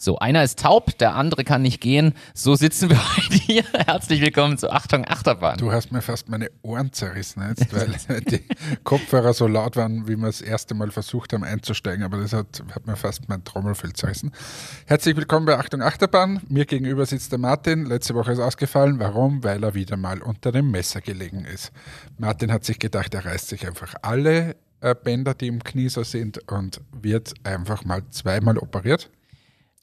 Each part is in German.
So, einer ist taub, der andere kann nicht gehen. So sitzen wir heute hier. Herzlich willkommen zu Achtung Achterbahn. Du hast mir fast meine Ohren zerrissen jetzt, weil die Kopfhörer so laut waren, wie wir das erste Mal versucht haben einzusteigen, aber das hat, hat mir fast mein Trommelfell zerrissen. Herzlich willkommen bei Achtung Achterbahn. Mir gegenüber sitzt der Martin. Letzte Woche ist ausgefallen. Warum? Weil er wieder mal unter dem Messer gelegen ist. Martin hat sich gedacht, er reißt sich einfach alle äh, Bänder, die im Knie so sind und wird einfach mal zweimal operiert.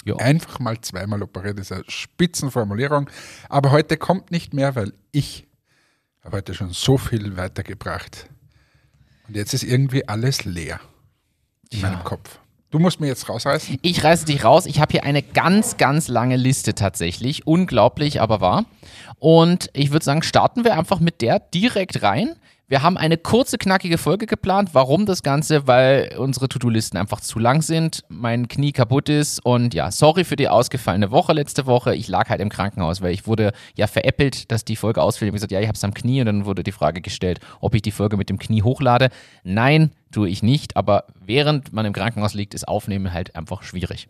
Ja. Einfach mal zweimal operiert ist eine Spitzenformulierung. Aber heute kommt nicht mehr, weil ich habe heute schon so viel weitergebracht. Und jetzt ist irgendwie alles leer in Ja. meinem Kopf. Du musst mir jetzt rausreißen. Ich reiße dich raus. Ich habe hier eine ganz, ganz lange Liste tatsächlich. Unglaublich, aber wahr. Und ich würde sagen, starten wir einfach mit der direkt rein. Wir haben eine kurze, knackige Folge geplant. Warum das Ganze? Weil unsere To-Do-Listen einfach zu lang sind, mein Knie kaputt ist und ja, sorry für die ausgefallene Woche letzte Woche. Ich lag halt im Krankenhaus, weil ich wurde ja veräppelt, dass die Folge ausfällt. Ich habe gesagt, ja, ich habe es am Knie und dann wurde die Frage gestellt, ob ich die Folge mit dem Knie hochlade. Nein, tue ich nicht, aber während man im Krankenhaus liegt, ist Aufnehmen halt einfach schwierig.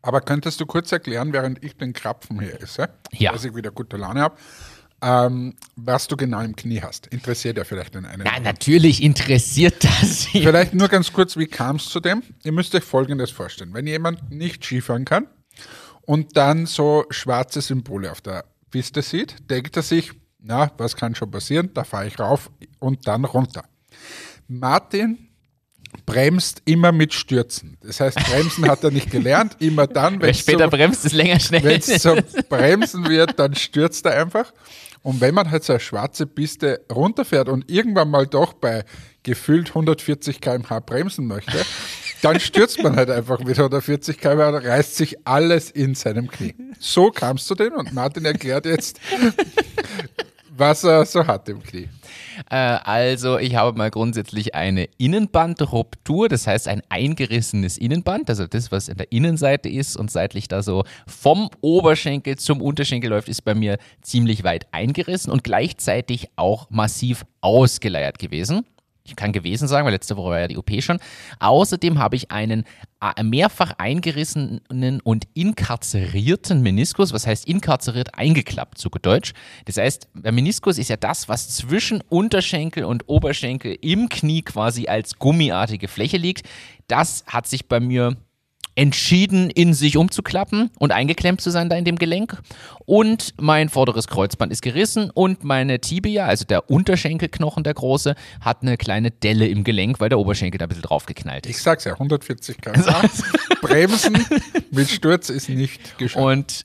Aber könntest du kurz erklären, während ich den Krapfen hier esse, Ja. dass ich wieder gute Laune habe, ähm, was du genau im Knie hast? Interessiert ja vielleicht den einen. Ja, natürlich interessiert das. Vielleicht nur ganz kurz, wie kam es zu dem? Ihr müsst euch Folgendes vorstellen. Wenn jemand nicht Skifahren kann und dann so schwarze Symbole auf der Piste sieht, denkt er sich, na, was kann schon passieren? Da fahre ich rauf und dann runter. Martin bremst immer mit Stürzen. Das heißt, Bremsen hat er nicht gelernt. Immer dann, wenn es später so, bremst, ist länger schnell. wenn's zum Bremsen wird, dann stürzt er einfach. Und wenn man halt so eine schwarze Piste runterfährt und irgendwann mal doch bei gefühlt 140 km/h bremsen möchte, dann stürzt man halt einfach mit 140 km/h und reißt sich alles in seinem Knie. So kamst du denn und Martin erklärt jetzt, was er so hat im Knie. Äh, also, ich habe mal grundsätzlich eine Innenbandruptur, das heißt ein eingerissenes Innenband, also das, was in der Innenseite ist und seitlich da so vom Oberschenkel zum Unterschenkel läuft, ist bei mir ziemlich weit eingerissen und gleichzeitig auch massiv ausgeleiert gewesen. Ich kann gewesen sagen, weil letzte Woche war ja die OP schon. Außerdem habe ich einen äh, mehrfach eingerissenen und inkarzerierten Meniskus. Was heißt inkarzeriert? Eingeklappt, gut Deutsch. Das heißt, der Meniskus ist ja das, was zwischen Unterschenkel und Oberschenkel im Knie quasi als gummiartige Fläche liegt. Das hat sich bei mir entschieden, in sich umzuklappen und eingeklemmt zu sein da in dem Gelenk. Und mein vorderes Kreuzband ist gerissen und meine Tibia, also der Unterschenkelknochen, der große, hat eine kleine Delle im Gelenk, weil der Oberschenkel da ein bisschen draufgeknallt Ich ist. sag's ja, 140 km/h. Bremsen mit Sturz ist nicht geschafft. Und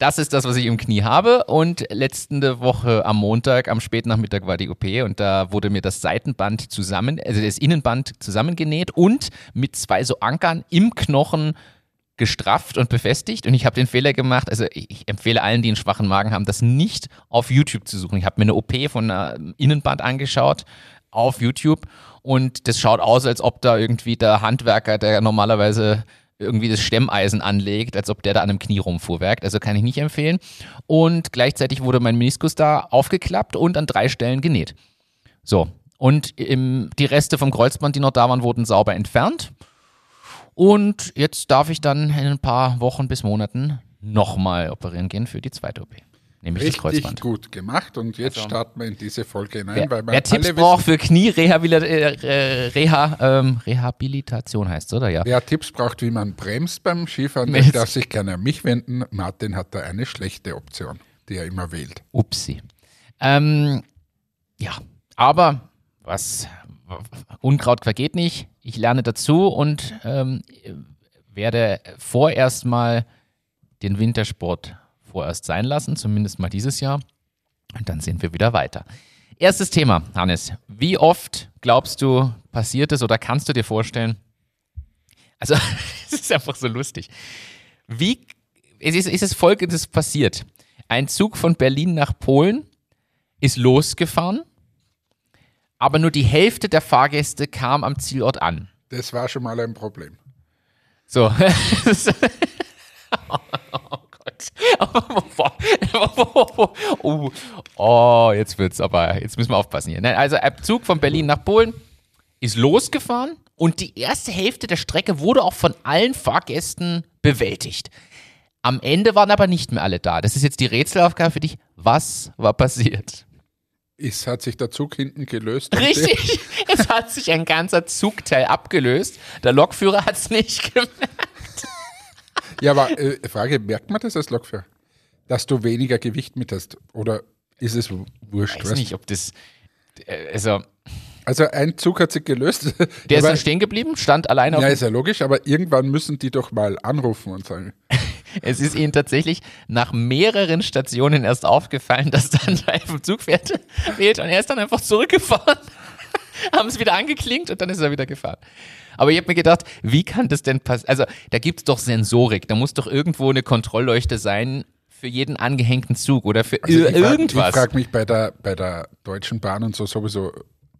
das ist das, was ich im Knie habe. Und letzte Woche am Montag, am Spätnachmittag war die OP und da wurde mir das Seitenband zusammen, also das Innenband zusammengenäht und mit zwei so Ankern im Knochen gestrafft und befestigt. Und ich habe den Fehler gemacht, also ich empfehle allen, die einen schwachen Magen haben, das nicht auf YouTube zu suchen. Ich habe mir eine OP von einem Innenband angeschaut auf YouTube und das schaut aus, als ob da irgendwie der Handwerker, der normalerweise irgendwie das Stemmeisen anlegt, als ob der da an einem Knie rumfuhrwerkt. Also kann ich nicht empfehlen. Und gleichzeitig wurde mein Meniskus da aufgeklappt und an drei Stellen genäht. So. Und im, die Reste vom Kreuzband, die noch da waren, wurden sauber entfernt. Und jetzt darf ich dann in ein paar Wochen bis Monaten nochmal operieren gehen für die zweite OP. Nämlich das Richtig Kreuzband. gut gemacht und jetzt Also- starten wir in diese Folge hinein, Wer, weil wer Tipps alle braucht für Knie-Reha, äh, Reha, ähm, Rehabilitation heißt oder ja? Wer Tipps braucht, wie man bremst beim Skifahren, der darf sich gerne an mich wenden. Martin hat da eine schlechte Option, die er immer wählt. Upsi. Ähm, ja, aber was Unkraut vergeht nicht. Ich lerne dazu und ähm, werde vorerst mal den Wintersport vorerst sein lassen, zumindest mal dieses Jahr. Und dann sehen wir wieder weiter. Erstes Thema, Hannes. Wie oft glaubst du, passiert es oder kannst du dir vorstellen? Also, es ist einfach so lustig. Wie es ist, ist es folgendes passiert? Ein Zug von Berlin nach Polen ist losgefahren, aber nur die Hälfte der Fahrgäste kam am Zielort an. Das war schon mal ein Problem. So. oh oh, jetzt wird's aber, jetzt müssen wir aufpassen hier. Nein, also ein Zug von Berlin nach Polen ist losgefahren Und die erste Hälfte der Strecke wurde auch von allen Fahrgästen bewältigt. Am Ende waren aber nicht mehr alle da. Das ist jetzt die Rätselaufgabe für dich. Was war passiert? Es hat sich der Zug hinten gelöst. Richtig, es hat sich ein ganzer Zugteil abgelöst. Der Lokführer hat es nicht gemerkt. Ja, aber äh, Frage, merkt man das als Lokführer? Dass du weniger Gewicht mit hast? Oder ist es wurscht? Ich weiß nicht, ob das. äh, Also, Also ein Zug hat sich gelöst. der ist dann stehen geblieben, stand alleine auf ja, ist ja logisch, aber irgendwann müssen die doch mal anrufen und sagen, Es ist ihnen tatsächlich nach mehreren Stationen erst aufgefallen, dass da ein Teil vom Zug fährt, fehlt und er ist dann einfach zurückgefahren. Haben es wieder angeklingt und dann ist er wieder gefahren. Aber ich habe mir gedacht, wie kann das denn passieren? Also, da gibt es doch Sensorik. Da muss doch irgendwo eine Kontrollleuchte sein für jeden angehängten Zug oder für Also ich frag- irgendwas. Ich frage mich bei der, bei der Deutschen Bahn und so sowieso,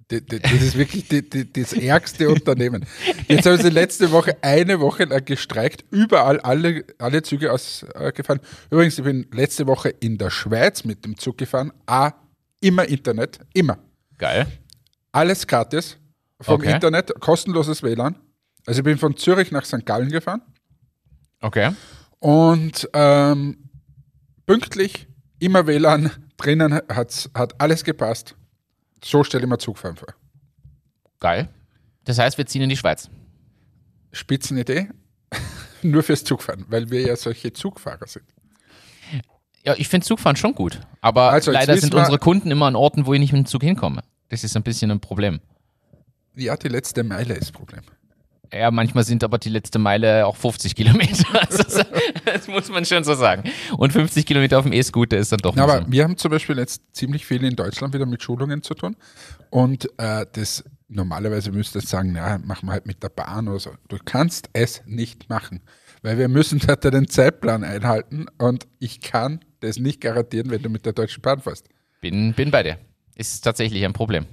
das ist wirklich die, die, das ärgste Unternehmen. Jetzt haben sie letzte Woche eine Woche lang gestreikt, überall alle, alle Züge ausgefahren. Übrigens, ich bin letzte Woche in der Schweiz mit dem Zug gefahren. A, immer Internet, immer. Geil. Alles gratis vom Okay. Internet, kostenloses WLAN. Also ich bin von Zürich nach St. Gallen gefahren Okay. und ähm, pünktlich, immer WLAN, drinnen hat's, hat alles gepasst. So stelle ich mir Zugfahren vor. Geil. Das heißt, wir ziehen in die Schweiz. Spitzenidee, nur fürs Zugfahren, weil wir ja solche Zugfahrer sind. Ja, ich finde Zugfahren schon gut. Aber Also, leider sind unsere Kunden immer an Orten, wo ich nicht mit dem Zug hinkomme. Das ist ein bisschen ein Problem. Ja, die letzte Meile ist Problem. Ja, manchmal sind aber die letzte Meile auch 50 Kilometer. Also, das, muss man schon so sagen. Und 50 Kilometer auf dem E-Scooter ist dann doch Na, aber wir haben zum Beispiel jetzt ziemlich viel in Deutschland wieder mit Schulungen zu tun. Und äh, das normalerweise müsstest du sagen, na, machen wir halt mit der Bahn oder so. Du kannst es nicht machen, weil wir müssen halt den Zeitplan einhalten und ich kann das nicht garantieren, wenn du mit der Deutschen Bahn fährst. bin, bin bei dir. Ist tatsächlich ein Problem.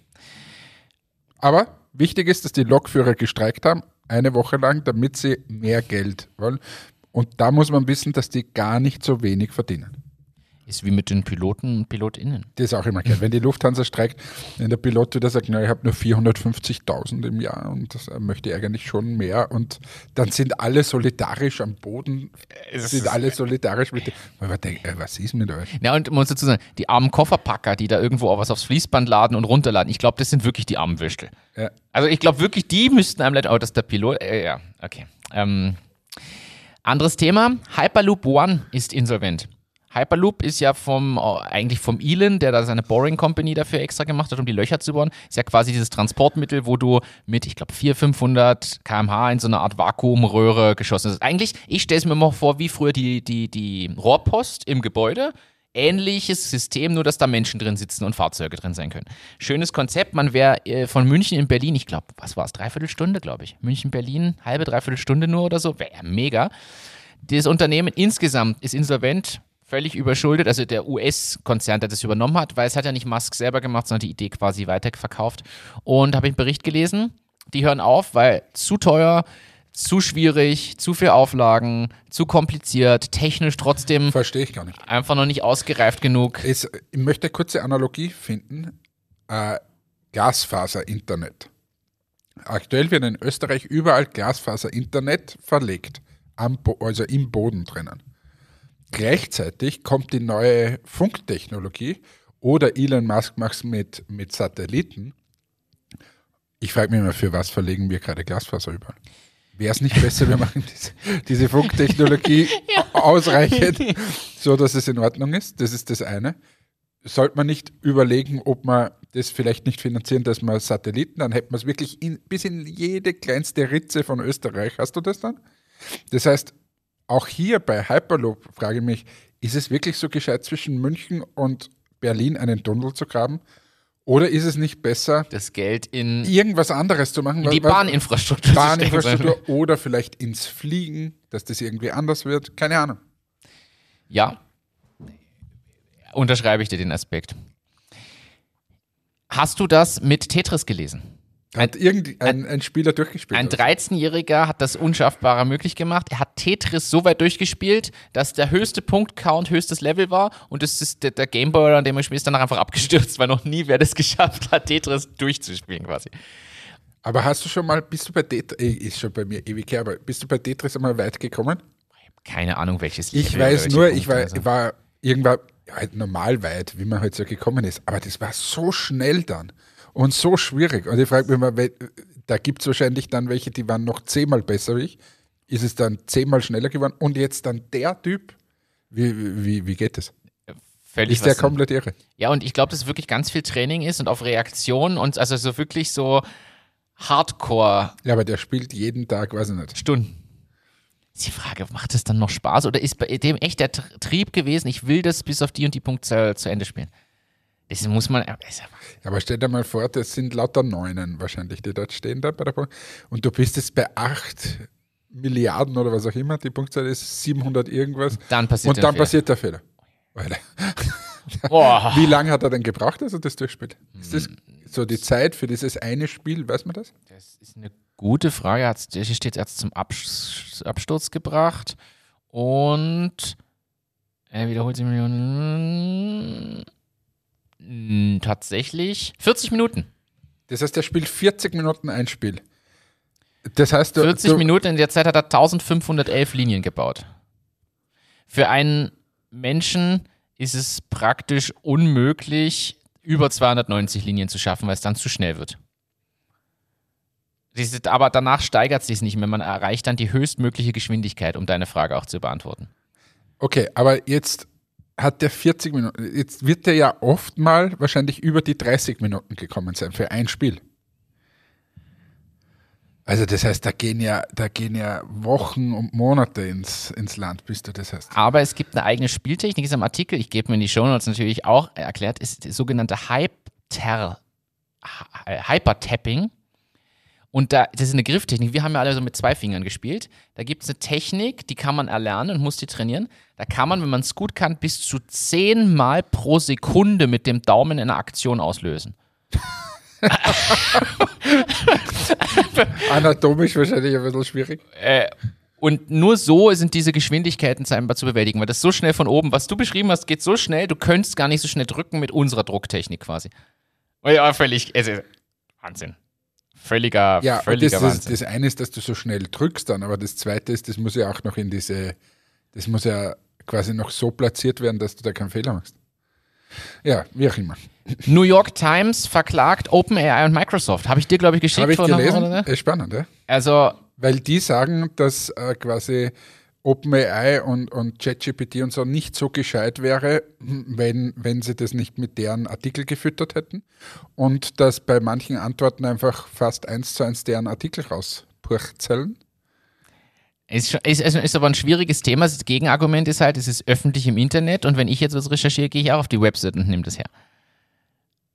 Aber wichtig ist, dass die Lokführer gestreikt haben, eine Woche lang, damit sie mehr Geld wollen. Und da muss man wissen, dass die gar nicht so wenig verdienen. Ist wie mit den Piloten und PilotInnen. Das ist auch immer geil. Wenn die Lufthansa streikt, wenn der Pilot wieder sagt, na, ich habe nur 450.000 im Jahr und das äh, möchte ich eigentlich schon mehr und dann sind alle solidarisch am Boden, sind alle solidarisch mit dem. Äh, was ist mit euch? Ja, und muss dazu sagen, die armen Kofferpacker, die da irgendwo auch was aufs Fließband laden und runterladen, ich glaube, das sind wirklich die armen Würstel. Ja. Also ich glaube wirklich, die müssten einem leid, oh, das ist der Pilot, äh, ja, okay. Ähm, anderes Thema, Hyperloop One ist insolvent. Hyperloop ist ja vom, eigentlich vom Elon, der da seine Boring Company dafür extra gemacht hat, um die Löcher zu bohren. Ist ja quasi dieses Transportmittel, wo du mit, ich glaube, 400, 500 kmh in so eine Art Vakuumröhre geschossen hast. Eigentlich, ich stelle es mir mal vor, wie früher die, die, die Rohrpost im Gebäude. Ähnliches System, nur dass da Menschen drin sitzen und Fahrzeuge drin sein können. Schönes Konzept. Man wäre äh, von München in Berlin, ich glaube, was war es, dreiviertel Stunde, glaube ich. München, Berlin, halbe, dreiviertel Stunde nur oder so. Wäre ja mega. Das Unternehmen insgesamt ist insolvent, völlig überschuldet. Also der US-Konzern, der das übernommen hat, weil es hat ja nicht Musk selber gemacht, sondern die Idee quasi weiterverkauft. Und habe ich einen Bericht gelesen, die hören auf, weil zu teuer, zu schwierig, zu viel Auflagen, zu kompliziert, technisch trotzdem Verstehe ich gar nicht. einfach noch nicht ausgereift genug. Es, ich möchte eine kurze Analogie finden. Äh, Glasfaser-Internet. Aktuell wird in Österreich überall Glasfaser-Internet verlegt, also im Boden drinnen. Gleichzeitig kommt die neue Funktechnologie oder Elon Musk macht es mit, mit Satelliten. Ich frage mich immer, für was verlegen wir gerade Glasfaser überall? Wäre es nicht besser, wir machen diese, diese Funktechnologie ausreichend, so dass es in Ordnung ist? Das ist das eine. Sollte man nicht überlegen, ob man das vielleicht nicht finanzieren, dass man Satelliten, dann hätten wir es wirklich in, bis in jede kleinste Ritze von Österreich. Hast du das dann? Das heißt, auch hier bei Hyperloop frage ich mich, ist es wirklich so gescheit zwischen München und Berlin einen Tunnel zu graben? Oder ist es nicht besser, Das Geld in, irgendwas anderes zu machen? in die Bahninfrastruktur. Bahninfrastruktur oder vielleicht ins Fliegen, dass das irgendwie anders wird. Keine Ahnung. Ja, unterschreibe ich dir den Aspekt. Hast du das mit Tetris gelesen? Hat irgendein ein Spieler durchgespielt? Ein oder so? 13-Jähriger hat das Unschaffbare möglich gemacht. Er hat Tetris so weit durchgespielt, dass der höchste Punkt-Count höchstes Level war und das ist der, der Gameboy, an dem er spielt, ist danach einfach abgestürzt, weil noch nie wer das geschafft hat, Tetris durchzuspielen quasi. Aber hast du schon mal, bist du bei Tetris, äh, ist schon bei mir ewig her, aber bist du bei Tetris einmal weit gekommen? Keine Ahnung, welches Ich Level oder weiß nur, Punkte, ich war, also. war irgendwann halt normal weit, wie man halt so gekommen ist. Aber das war so schnell dann und so schwierig. Und ich frage mich mal, da gibt es wahrscheinlich dann welche, die waren noch zehnmal besser wie ich. Ist es dann zehnmal schneller geworden? Und jetzt dann der Typ? Wie, wie, wie geht das? Völlig Ist der komplett irre? Ja, und ich glaube, dass es wirklich ganz viel Training ist und auf Reaktion und also so wirklich so Hardcore-Stunden. Ja, aber der spielt jeden Tag, weiß ich nicht. Ist die Frage, macht es dann noch Spaß oder ist bei dem echt der Tr- Trieb gewesen, ich will das bis auf die und die Punktzahl zu Ende spielen? Das muss man. aber stell dir mal vor, das sind lauter Neunen wahrscheinlich, die dort stehen da bei der Punkt. Und du bist jetzt bei 8 Milliarden oder was auch immer, die Punktzahl ist 700 irgendwas. Dann passiert Und der dann Fehler. passiert der Fehler. Boah. Wie lange hat er denn gebraucht, dass er das durchspielt? Ist das Hm. so die Zeit für dieses eine Spiel, weiß man das? Das ist eine gute Frage. Er Hier steht jetzt zum Abs- Absturz gebracht. Und er wiederholt sich Millionen. Tatsächlich 40 Minuten. Das heißt, er spielt 40 Minuten ein Spiel. Das heißt, du, 40 du, Minuten, in der Zeit hat er 1511 Linien gebaut. Für einen Menschen ist es praktisch unmöglich, über 290 Linien zu schaffen, weil es dann zu schnell wird. Aber danach steigert es sich nicht mehr. Man erreicht dann die höchstmögliche Geschwindigkeit, um deine Frage auch zu beantworten. Okay, aber jetzt hat der 40 Minuten. Jetzt wird der ja oft mal wahrscheinlich über die 30 Minuten gekommen sein für ein Spiel. Also das heißt, da gehen ja, da gehen ja Wochen und Monate ins, ins Land, bis du das hast. Aber es gibt eine eigene Spieltechnik, ist im Artikel, ich gebe mir in die Shownotes natürlich auch erklärt, ist die sogenannte Hyper, Hyper-Tapping. Und da, das ist eine Grifftechnik. Wir haben ja alle so mit zwei Fingern gespielt. Da gibt es eine Technik, die kann man erlernen und muss die trainieren. Da kann man, wenn man es gut kann, bis zu zehnmal pro Sekunde mit dem Daumen eine Aktion auslösen. Anatomisch wahrscheinlich ein bisschen schwierig. Und nur so sind diese Geschwindigkeiten scheinbar zu bewältigen, weil das so schnell von oben, was du beschrieben hast, geht so schnell, du könntest gar nicht so schnell drücken mit unserer Drucktechnik quasi. Ja, völlig, also, Wahnsinn. Völliger, Ja, völliger das, Wahnsinn. das eine ist, dass du so schnell drückst dann, aber das zweite ist, das muss ja auch noch in diese, das muss ja quasi noch so platziert werden, dass du da keinen Fehler machst. Ja, wie auch immer. New York Times verklagt OpenAI und Microsoft. Habe ich dir, glaube ich, geschickt Habe ich gelesen? Oder? Ist spannend, ja? Also, Weil die sagen, dass äh, quasi OpenAI und, und ChatGPT und so nicht so gescheit wäre, wenn, wenn sie das nicht mit deren Artikel gefüttert hätten. Und dass bei manchen Antworten einfach fast eins zu eins deren Artikel rauspurzeln. ist, schon- ist, ist, aber ein schwieriges Thema. Das Gegenargument ist halt, es ist öffentlich im Internet und wenn ich jetzt was recherchiere, gehe ich auch auf die Website und nehme das her.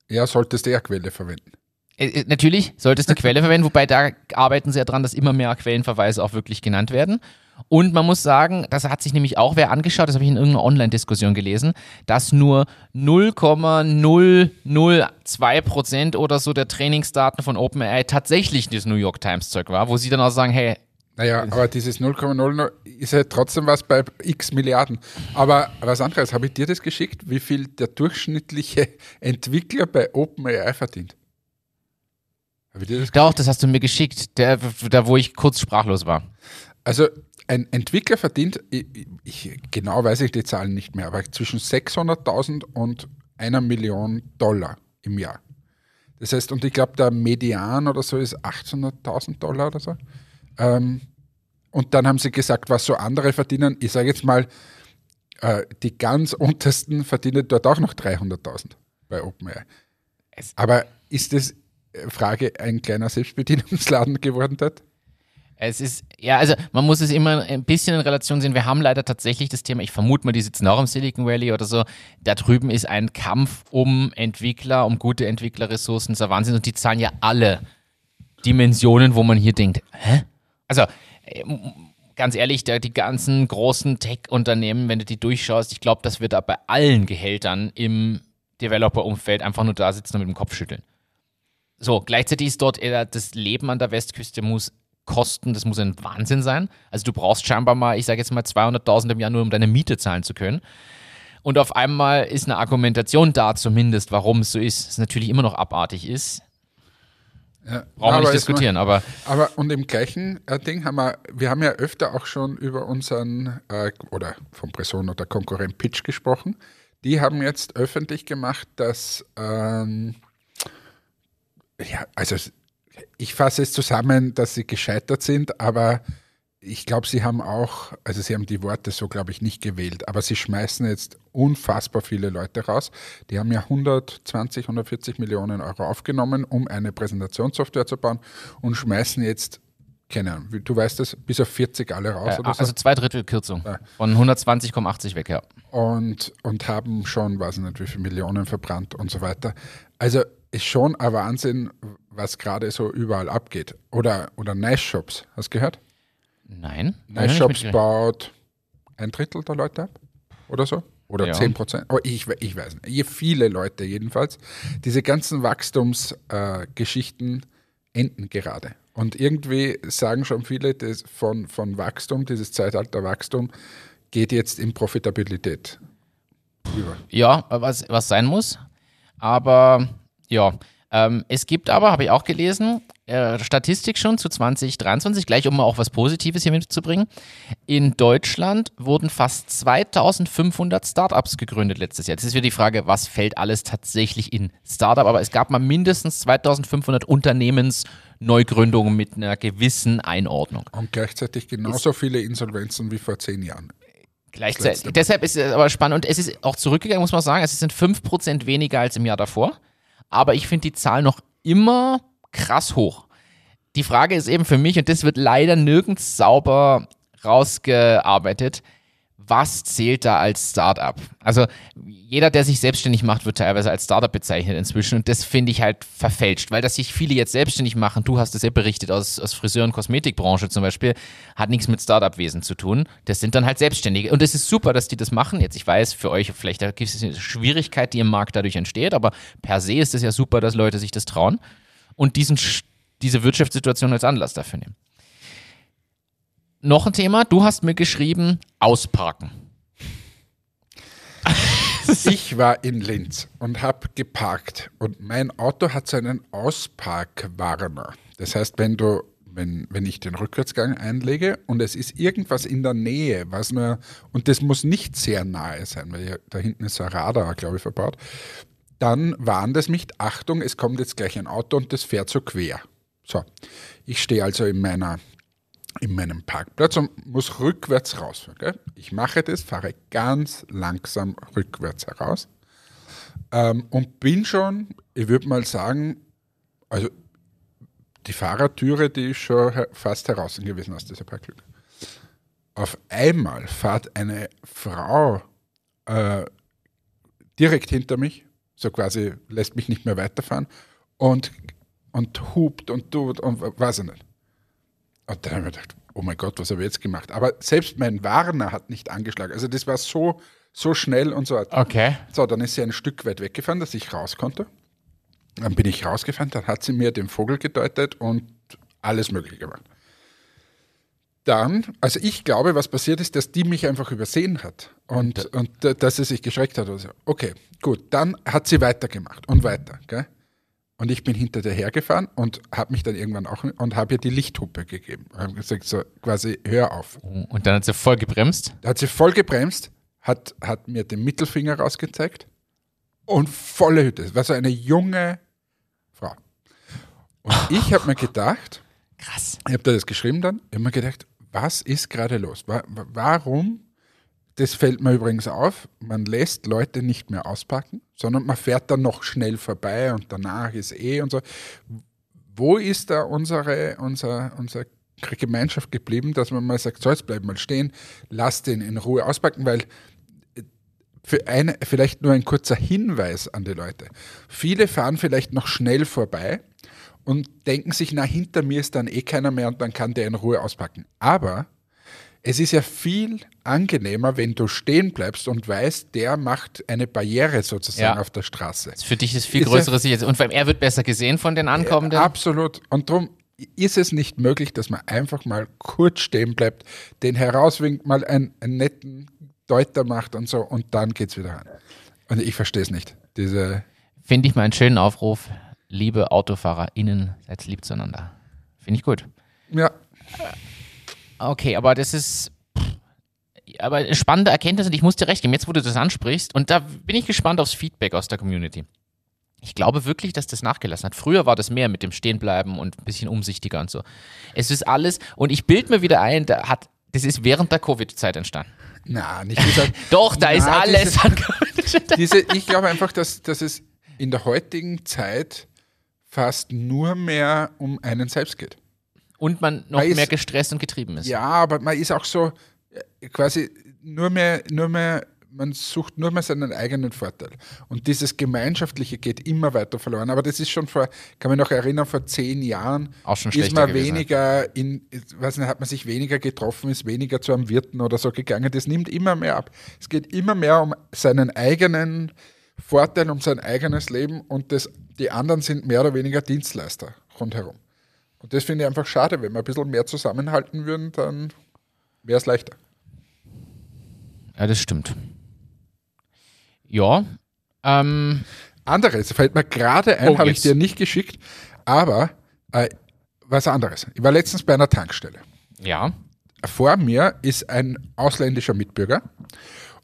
Ja, solltest du eher Quelle verwenden. Äh, äh, Natürlich solltest du Quelle verwenden, wobei da arbeiten sie ja dran, dass immer mehr Quellenverweise auch wirklich genannt werden. Und man muss sagen, das hat sich nämlich auch wer angeschaut, das habe ich in irgendeiner Online-Diskussion gelesen, dass nur 0,002 Prozent oder so der Trainingsdaten von OpenAI tatsächlich das New York Times-Zeug war, wo sie dann auch sagen, hey, Naja, aber dieses 0,00 ist halt trotzdem was bei x Milliarden. Aber was anderes, habe ich dir das geschickt, wie viel der durchschnittliche Entwickler bei OpenAI verdient? Habe ich dir das doch, das hast du mir geschickt, der, da wo ich kurz sprachlos war. Also ein Entwickler verdient, ich, ich, genau weiß ich die Zahlen nicht mehr, aber zwischen 600.000 und einer Million Dollar im Jahr. Das heißt, und ich glaube, der Median oder so ist 800.000 Dollar oder so. Ähm, und dann haben sie gesagt, was so andere verdienen. Ich sage jetzt mal, äh, die ganz untersten verdienen dort auch noch 300.000 bei OpenAI. Aber ist das, äh, Frage, ein kleiner Selbstbedienungsladen geworden dort? Es ist, ja, also man muss es immer ein bisschen in Relation sehen. Wir haben leider tatsächlich das Thema, ich vermute mal, die sitzen auch im Silicon Valley oder so. Da drüben ist ein Kampf um Entwickler, um gute Entwicklerressourcen. Das ist der Wahnsinn. Und die zahlen ja alle Dimensionen, wo man hier denkt, hä? Also, äh, ganz ehrlich, die ganzen großen Tech-Unternehmen, wenn du die durchschaust, ich glaube, dass wir da bei allen Gehältern im Developer-Umfeld einfach nur da sitzen und mit dem Kopf schütteln. So, gleichzeitig ist dort eher das Leben an der Westküste muss kosten, das muss ein Wahnsinn sein. Also du brauchst scheinbar mal, ich sage jetzt mal 200.000 im Jahr nur, um deine Miete zahlen zu können. Und auf einmal ist eine Argumentation da zumindest, warum es so ist, es natürlich immer noch abartig ist. Ja. Brauchen wir nicht diskutieren, mal, aber. Aber und im gleichen äh, Ding haben wir, wir haben ja öfter auch schon über unseren, äh, oder vom Person oder Konkurrent Pitch gesprochen. Die haben jetzt öffentlich gemacht, dass, ähm, ja, also ich fasse es zusammen, dass sie gescheitert sind, aber ich glaube, sie haben auch, also sie haben die Worte so, glaube ich, nicht gewählt, aber sie schmeißen jetzt unfassbar viele Leute raus. Die haben ja 120, 140 Millionen Euro aufgenommen, um eine Präsentationssoftware zu bauen und schmeißen jetzt, keine Ahnung, du weißt es, bis auf 40 alle raus. Oder also so? zwei Drittel Kürzung. Ja. Von 120,80 weg, ja. Und, und haben schon, weiß ich nicht, wie viele Millionen verbrannt und so weiter. Also ist schon ein Wahnsinn, was gerade so überall abgeht. Oder, oder Nice Shops, hast du gehört? Nein. Nice Shops baut ein Drittel der Leute ab oder so. Oder ja. 10 Prozent. Aber ich, ich weiß nicht. Viele Leute jedenfalls. Diese ganzen Wachstumsgeschichten äh, enden gerade. Und irgendwie sagen schon viele, dass von, von Wachstum, dieses Zeitalter Wachstum, geht jetzt in Profitabilität über. Ja, was, was sein muss. Aber ja, ähm, es gibt aber, habe ich auch gelesen, äh, Statistik schon zu 2023, gleich um mal auch was Positives hier mitzubringen. In Deutschland wurden fast 2500 Startups gegründet letztes Jahr. Jetzt ist wieder die Frage, was fällt alles tatsächlich in Startup? Aber es gab mal mindestens 2500 Unternehmensneugründungen mit einer gewissen Einordnung. Und gleichzeitig genauso ist viele Insolvenzen wie vor zehn Jahren. Gleichzeitig. Deshalb ist es aber spannend und es ist auch zurückgegangen, muss man sagen. Es sind 5% weniger als im Jahr davor aber ich finde die Zahl noch immer krass hoch. Die Frage ist eben für mich, und das wird leider nirgends sauber rausgearbeitet, was zählt da als Startup? Also jeder, der sich selbstständig macht, wird teilweise als Startup bezeichnet inzwischen und das finde ich halt verfälscht, weil dass sich viele jetzt selbstständig machen, du hast es ja berichtet aus, aus Friseur- und Kosmetikbranche zum Beispiel, hat nichts mit Startup-Wesen zu tun. Das sind dann halt Selbstständige und es ist super, dass die das machen. Jetzt, ich weiß, für euch vielleicht gibt es eine Schwierigkeit, die im Markt dadurch entsteht, aber per se ist es ja super, dass Leute sich das trauen und diesen, diese Wirtschaftssituation als Anlass dafür nehmen. Noch ein Thema, du hast mir geschrieben, ausparken. ich war in Linz und habe geparkt und mein Auto hat so einen Ausparkwarner. Das heißt, wenn du wenn, wenn ich den Rückwärtsgang einlege und es ist irgendwas in der Nähe, was mir, und das muss nicht sehr nahe sein, weil da hinten ist ein Radar, glaube ich, verbaut, dann warnt es mich, Achtung, es kommt jetzt gleich ein Auto und das fährt so quer. So, ich stehe also in meiner in meinem Parkplatz und muss rückwärts rausfahren. Gell? Ich mache das, fahre ganz langsam rückwärts heraus ähm, und bin schon, ich würde mal sagen, also die Fahrertüre, die ist schon fast heraus gewesen aus dieser Parklücke. Auf einmal fährt eine Frau äh, direkt hinter mich, so quasi lässt mich nicht mehr weiterfahren und, und hupt und tut und weiß ich nicht. Und dann habe ich gedacht, oh mein Gott, was habe ich jetzt gemacht? Aber selbst mein Warner hat nicht angeschlagen. Also das war so, so schnell und so. Okay. So, dann ist sie ein Stück weit weggefahren, dass ich raus konnte. Dann bin ich rausgefahren, dann hat sie mir den Vogel gedeutet und alles Mögliche gemacht. Dann, also ich glaube, was passiert ist, dass die mich einfach übersehen hat und, und, und dass sie sich geschreckt hat. Also, okay, gut, dann hat sie weitergemacht und weiter. Gell? Und ich bin hinter der hergefahren und habe mich dann irgendwann auch und habe ihr die Lichthupe gegeben. Und habe gesagt, so quasi, hör auf. Und dann hat sie voll gebremst? Hat sie voll gebremst, hat, hat mir den Mittelfinger rausgezeigt und volle Hütte. Das war so eine junge Frau. Und ich habe mir gedacht, krass. Ich habe da das geschrieben dann, ich habe mir gedacht, was ist gerade los? Warum das fällt mir übrigens auf, man lässt Leute nicht mehr auspacken, sondern man fährt dann noch schnell vorbei und danach ist eh und so. Wo ist da unsere, unser, unsere Gemeinschaft geblieben, dass man mal sagt, so jetzt bleib mal stehen, lass den in Ruhe auspacken, weil äh, für eine, vielleicht nur ein kurzer Hinweis an die Leute. Viele fahren vielleicht noch schnell vorbei und denken sich, na, hinter mir ist dann eh keiner mehr und dann kann der in Ruhe auspacken. Aber es ist ja viel angenehmer, wenn du stehen bleibst und weißt, der macht eine Barriere sozusagen ja. auf der Straße. Für dich ist viel größere Sicherheit. Und er wird besser gesehen von den Ankommenden. Ja, absolut. Und darum ist es nicht möglich, dass man einfach mal kurz stehen bleibt, den herauswinkt, mal einen, einen netten Deuter macht und so und dann geht es wieder an. Und ich verstehe es nicht. Diese Finde ich mal einen schönen Aufruf liebe AutofahrerInnen, seid lieb zueinander. Finde ich gut. Ja, Okay, aber das ist. Aber eine spannende Erkenntnis und ich muss dir recht geben, jetzt wo du das ansprichst, und da bin ich gespannt aufs Feedback aus der Community. Ich glaube wirklich, dass das nachgelassen hat. Früher war das mehr mit dem Stehenbleiben und ein bisschen umsichtiger und so. Es ist alles, und ich bild mir wieder ein, da hat, das ist während der Covid-Zeit entstanden. na, nicht gesagt. Doch, da ist Na, alles diese-. Diese, ich glaube einfach, dass, dass es in der heutigen Zeit fast nur mehr um einen selbst geht. Und man noch Man ist- mehr gestresst und getrieben ist. Ja, aber man ist auch so äh, quasi nur mehr, nur mehr, man sucht nur mehr seinen eigenen Vorteil. Und dieses Gemeinschaftliche geht immer weiter verloren. Aber das ist schon vor, kann mich noch erinnern, vor zehn Jahren Auch schon ist man gewesen. weniger in, weiß nicht, hat man sich weniger getroffen, ist weniger zu einem Wirten oder so gegangen. Das nimmt immer mehr ab. Es geht immer mehr um seinen eigenen Vorteil, um sein eigenes Leben und das, die anderen sind mehr oder weniger Dienstleister rundherum. Und das finde ich einfach schade. Wenn wir ein bisschen mehr zusammenhalten würden, dann wäre es leichter. Ja, das stimmt. Ja. Ähm, Anderes fällt mir gerade ein, Oh, habe ich dir nicht geschickt, aber äh, was anderes. Ich war letztens bei einer Tankstelle. ja. Vor mir ist ein ausländischer Mitbürger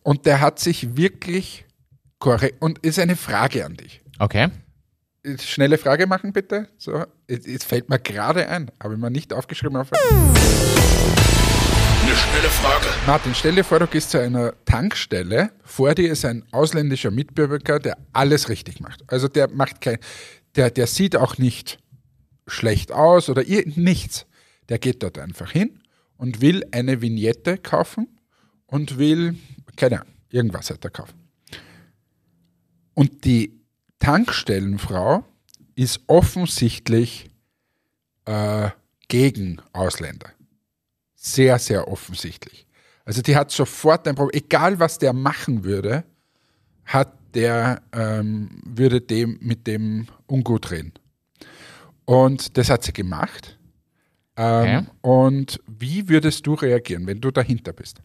und der hat sich wirklich korrekt und ist eine Frage an dich. Okay. Schnelle Frage machen bitte. So, jetzt jetzt fällt mir gerade ein, habe ich mir nicht aufgeschrieben. Auf Eine schnelle Frage. Martin, stell dir vor, du gehst zu einer Tankstelle, vor dir ist ein ausländischer Mitbürger, der alles richtig macht. Also der macht kein, der, der sieht auch nicht schlecht aus oder ir- nichts. Der geht dort einfach hin und will eine Vignette kaufen und will, keine Ahnung, irgendwas hat er kaufen. Und die Tankstellenfrau ist offensichtlich äh, gegen Ausländer. Sehr, sehr offensichtlich. Also die hat sofort ein Problem. Egal was der machen würde, hat der, ähm, würde dem mit dem ungut reden. Und das hat sie gemacht. Ähm, Und wie würdest du reagieren, wenn du dahinter bist?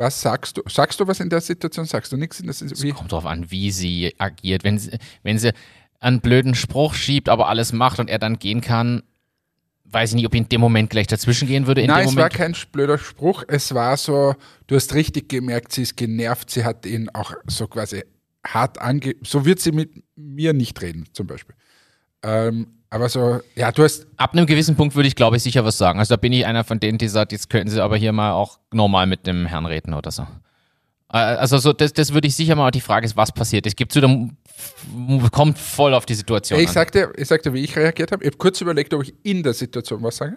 Was sagst du? Sagst du was in der Situation? Sagst du nichts? Das ist wie, Kommt drauf an, wie sie agiert. Wenn sie, wenn sie einen blöden Spruch schiebt, aber alles macht und er dann gehen kann, weiß ich nicht, ob ich in dem Moment gleich dazwischen gehen würde. In Nein, es war Moment. kein blöder Spruch. Es war so, du hast richtig gemerkt, sie ist genervt. Sie hat ihn auch so quasi hart ange... So wird sie mit mir nicht reden, zum Beispiel. Ähm, aber so, ja, du hast, Ab einem gewissen Punkt würde ich, glaube ich, sicher was sagen. Also da bin ich einer von denen, die sagt, jetzt könnten sie aber hier mal auch normal mit dem Herrn reden oder so. Äh, Also so, das, das würde ich sicher mal, die Frage ist, was passiert. Es gibt so, kommt voll auf die Situation ich an. sagte, ich sagte, wie ich reagiert habe. Ich habe kurz überlegt, ob ich in der Situation was sage.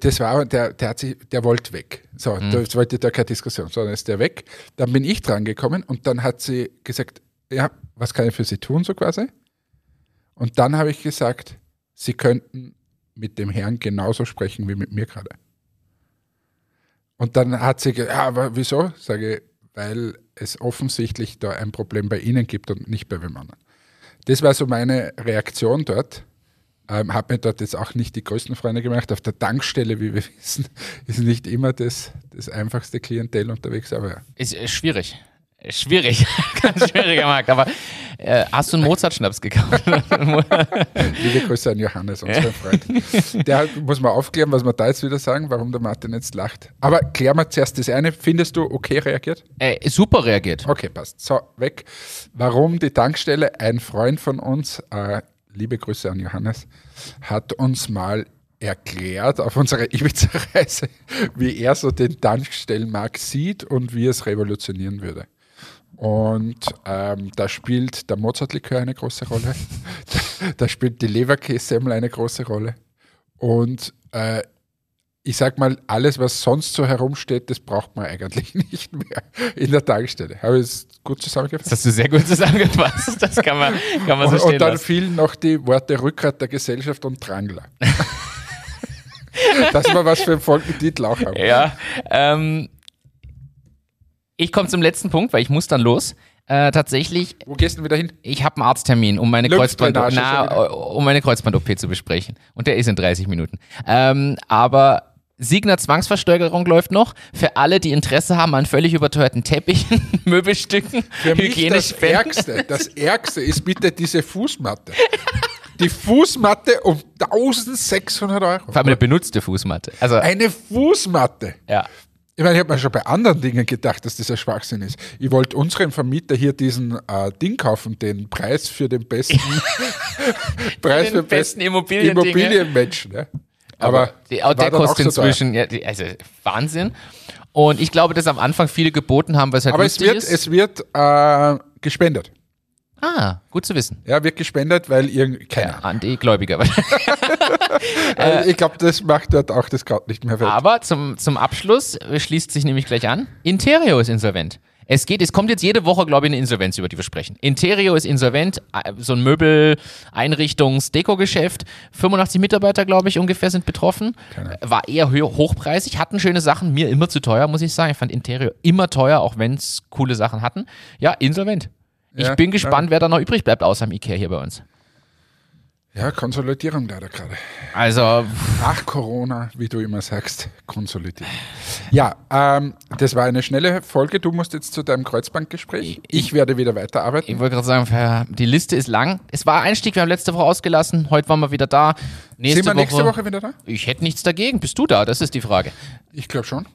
Das war, der, der hat sich, der wollte weg. So, Mhm. das wollte da keine Diskussion, sondern ist der weg. Dann bin ich dran gekommen und dann hat sie gesagt, ja, was kann ich für Sie tun, so quasi? Und dann habe ich gesagt, Sie könnten mit dem Herrn genauso sprechen wie mit mir gerade. Und dann hat sie gesagt, ja, aber wieso? Sage ich, weil es offensichtlich da ein Problem bei Ihnen gibt und nicht bei wem anderen. Das war so meine Reaktion dort. Ähm, habe mir dort jetzt auch nicht die größten Freunde gemacht. Auf der Tankstelle, wie wir wissen, ist nicht immer das, das einfachste Klientel unterwegs, aber ja. Ist äh, schwierig. Schwierig. Ganz schwieriger Markt. Aber äh, hast du einen Mozart-Schnaps gekauft? Liebe Grüße an Johannes, unseren Freund. Der muss man aufklären, was wir da jetzt wieder sagen, warum der Martin jetzt lacht. Aber klär mal zuerst das eine. Findest du okay reagiert? äh, super reagiert. Okay, passt. So, weg. Warum die Tankstelle? Ein Freund von uns, äh, liebe Grüße an Johannes, hat uns mal erklärt auf unserer Ibiza-Reise, wie er so den Tankstellenmarkt sieht und wie es revolutionieren würde. Und ähm, da spielt der Mozartlikör eine große Rolle. da, da spielt die Leberkässemmel eine große Rolle. Und äh, ich sag mal, alles, was sonst so herumsteht, das braucht man eigentlich nicht mehr in der Tankstelle. Habe ich es gut zusammengefasst? Das hast du sehr gut zusammengefasst. Das kann man, kann man so Und, stehen und dann lassen. fielen noch die Worte Rückgrat der Gesellschaft und Drangler. Dass wir was für einen Folgentitel auch haben. Ja, ähm, ich komme zum letzten Punkt, weil ich muss dann los. Äh, tatsächlich, Wo gehst du denn wieder hin? ich habe einen Arzttermin, um meine Kreuzband, na, um meine Kreuzband-OP zu besprechen. Und der ist in 30 Minuten. Ähm, aber Signer Zwangsversteigerung läuft noch. Für alle, die Interesse haben an völlig überteuerten Teppichen, Möbelstücken, Für mich das. Ärgste, das Ärgste ist bitte diese Fußmatte. Die Fußmatte um 1600 Euro. Vor allem eine benutzte Fußmatte. Also, Eine Fußmatte. ja. Ich meine, ich habe mir schon bei anderen Dingen gedacht, dass das ein Schwachsinn ist. Ich wollte unserem Vermieter hier diesen äh, Ding kaufen, den Preis für den besten Preis Den für besten Immobiliendinge. Immobilienmensch. Ne? Aber, Die, der dann auch kostet so inzwischen, ja, die, also Wahnsinn. Und ich glaube, dass am Anfang viele geboten haben, weil es halt Aber es wird, ist. es wird äh, gespendet. Ah, gut zu wissen. Ja, wird gespendet, weil irgend, keine Ja, an die Gläubiger. Äh, ich glaube, das macht dort auch das Kraut nicht mehr wett. Aber zum, zum Abschluss äh, schließt sich nämlich gleich an. Interio ist insolvent. Es geht, es kommt jetzt jede Woche, glaube ich, eine Insolvenz, über die wir sprechen. Interio ist insolvent, äh, so ein Möbel-, Einrichtungs-, Deko-Geschäft. 85 Mitarbeiter, glaube ich, ungefähr sind betroffen. War eher hochpreisig, hatten schöne Sachen, mir immer zu teuer, muss ich sagen. Ich fand Interio immer teuer, auch wenn es coole Sachen hatten. Ja, insolvent. Ich Ja, bin gespannt, wer da noch übrig bleibt, außer dem Ikea hier bei uns. Ja, Konsolidierung leider gerade. Also, Nach Corona, wie du immer sagst, Konsolidierung. Ja, ähm, das war eine schnelle Folge. Du musst jetzt zu deinem Kreuzbankgespräch. Ich werde wieder weiterarbeiten. Ich wollte gerade sagen, die Liste ist lang. Es war Einstieg, wir haben letzte Woche ausgelassen. Heute waren wir wieder da. Nächste, Sind wir nächste Woche wieder da? Ich hätte nichts dagegen. Bist du da? Das ist die Frage. Ich glaube schon.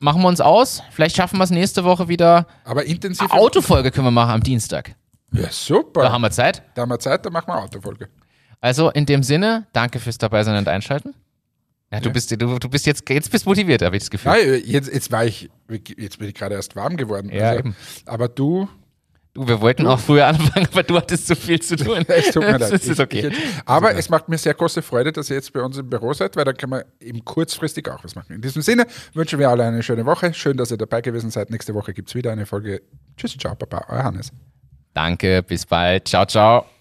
Machen wir uns aus. Vielleicht schaffen wir es nächste Woche wieder. Aber intensiv. Autofolge können wir machen am Dienstag. Ja, super. Da haben wir Zeit. Da haben wir Zeit, dann machen wir Autofolge. Also in dem Sinne, danke fürs Dabeisein und Einschalten. Ja, du bist, du, du bist jetzt, jetzt bist motiviert, habe ich das Gefühl. Ja, jetzt, jetzt war ich, jetzt bin ich gerade erst warm geworden. Ja, eben. Aber du, Du, wir wollten auch früher anfangen, aber du hattest so viel zu tun. es tut mir leid. Das ist Ich- okay. Ich, aber es macht mir sehr große Freude, dass ihr jetzt bei uns im Büro seid, weil dann können wir eben kurzfristig auch was machen. In diesem Sinne wünschen wir alle eine schöne Woche. Schön, dass ihr dabei gewesen seid. Nächste Woche gibt es wieder eine Folge. Tschüss, ciao, Papa, euer Hannes. Danke, bis bald. Ciao, ciao.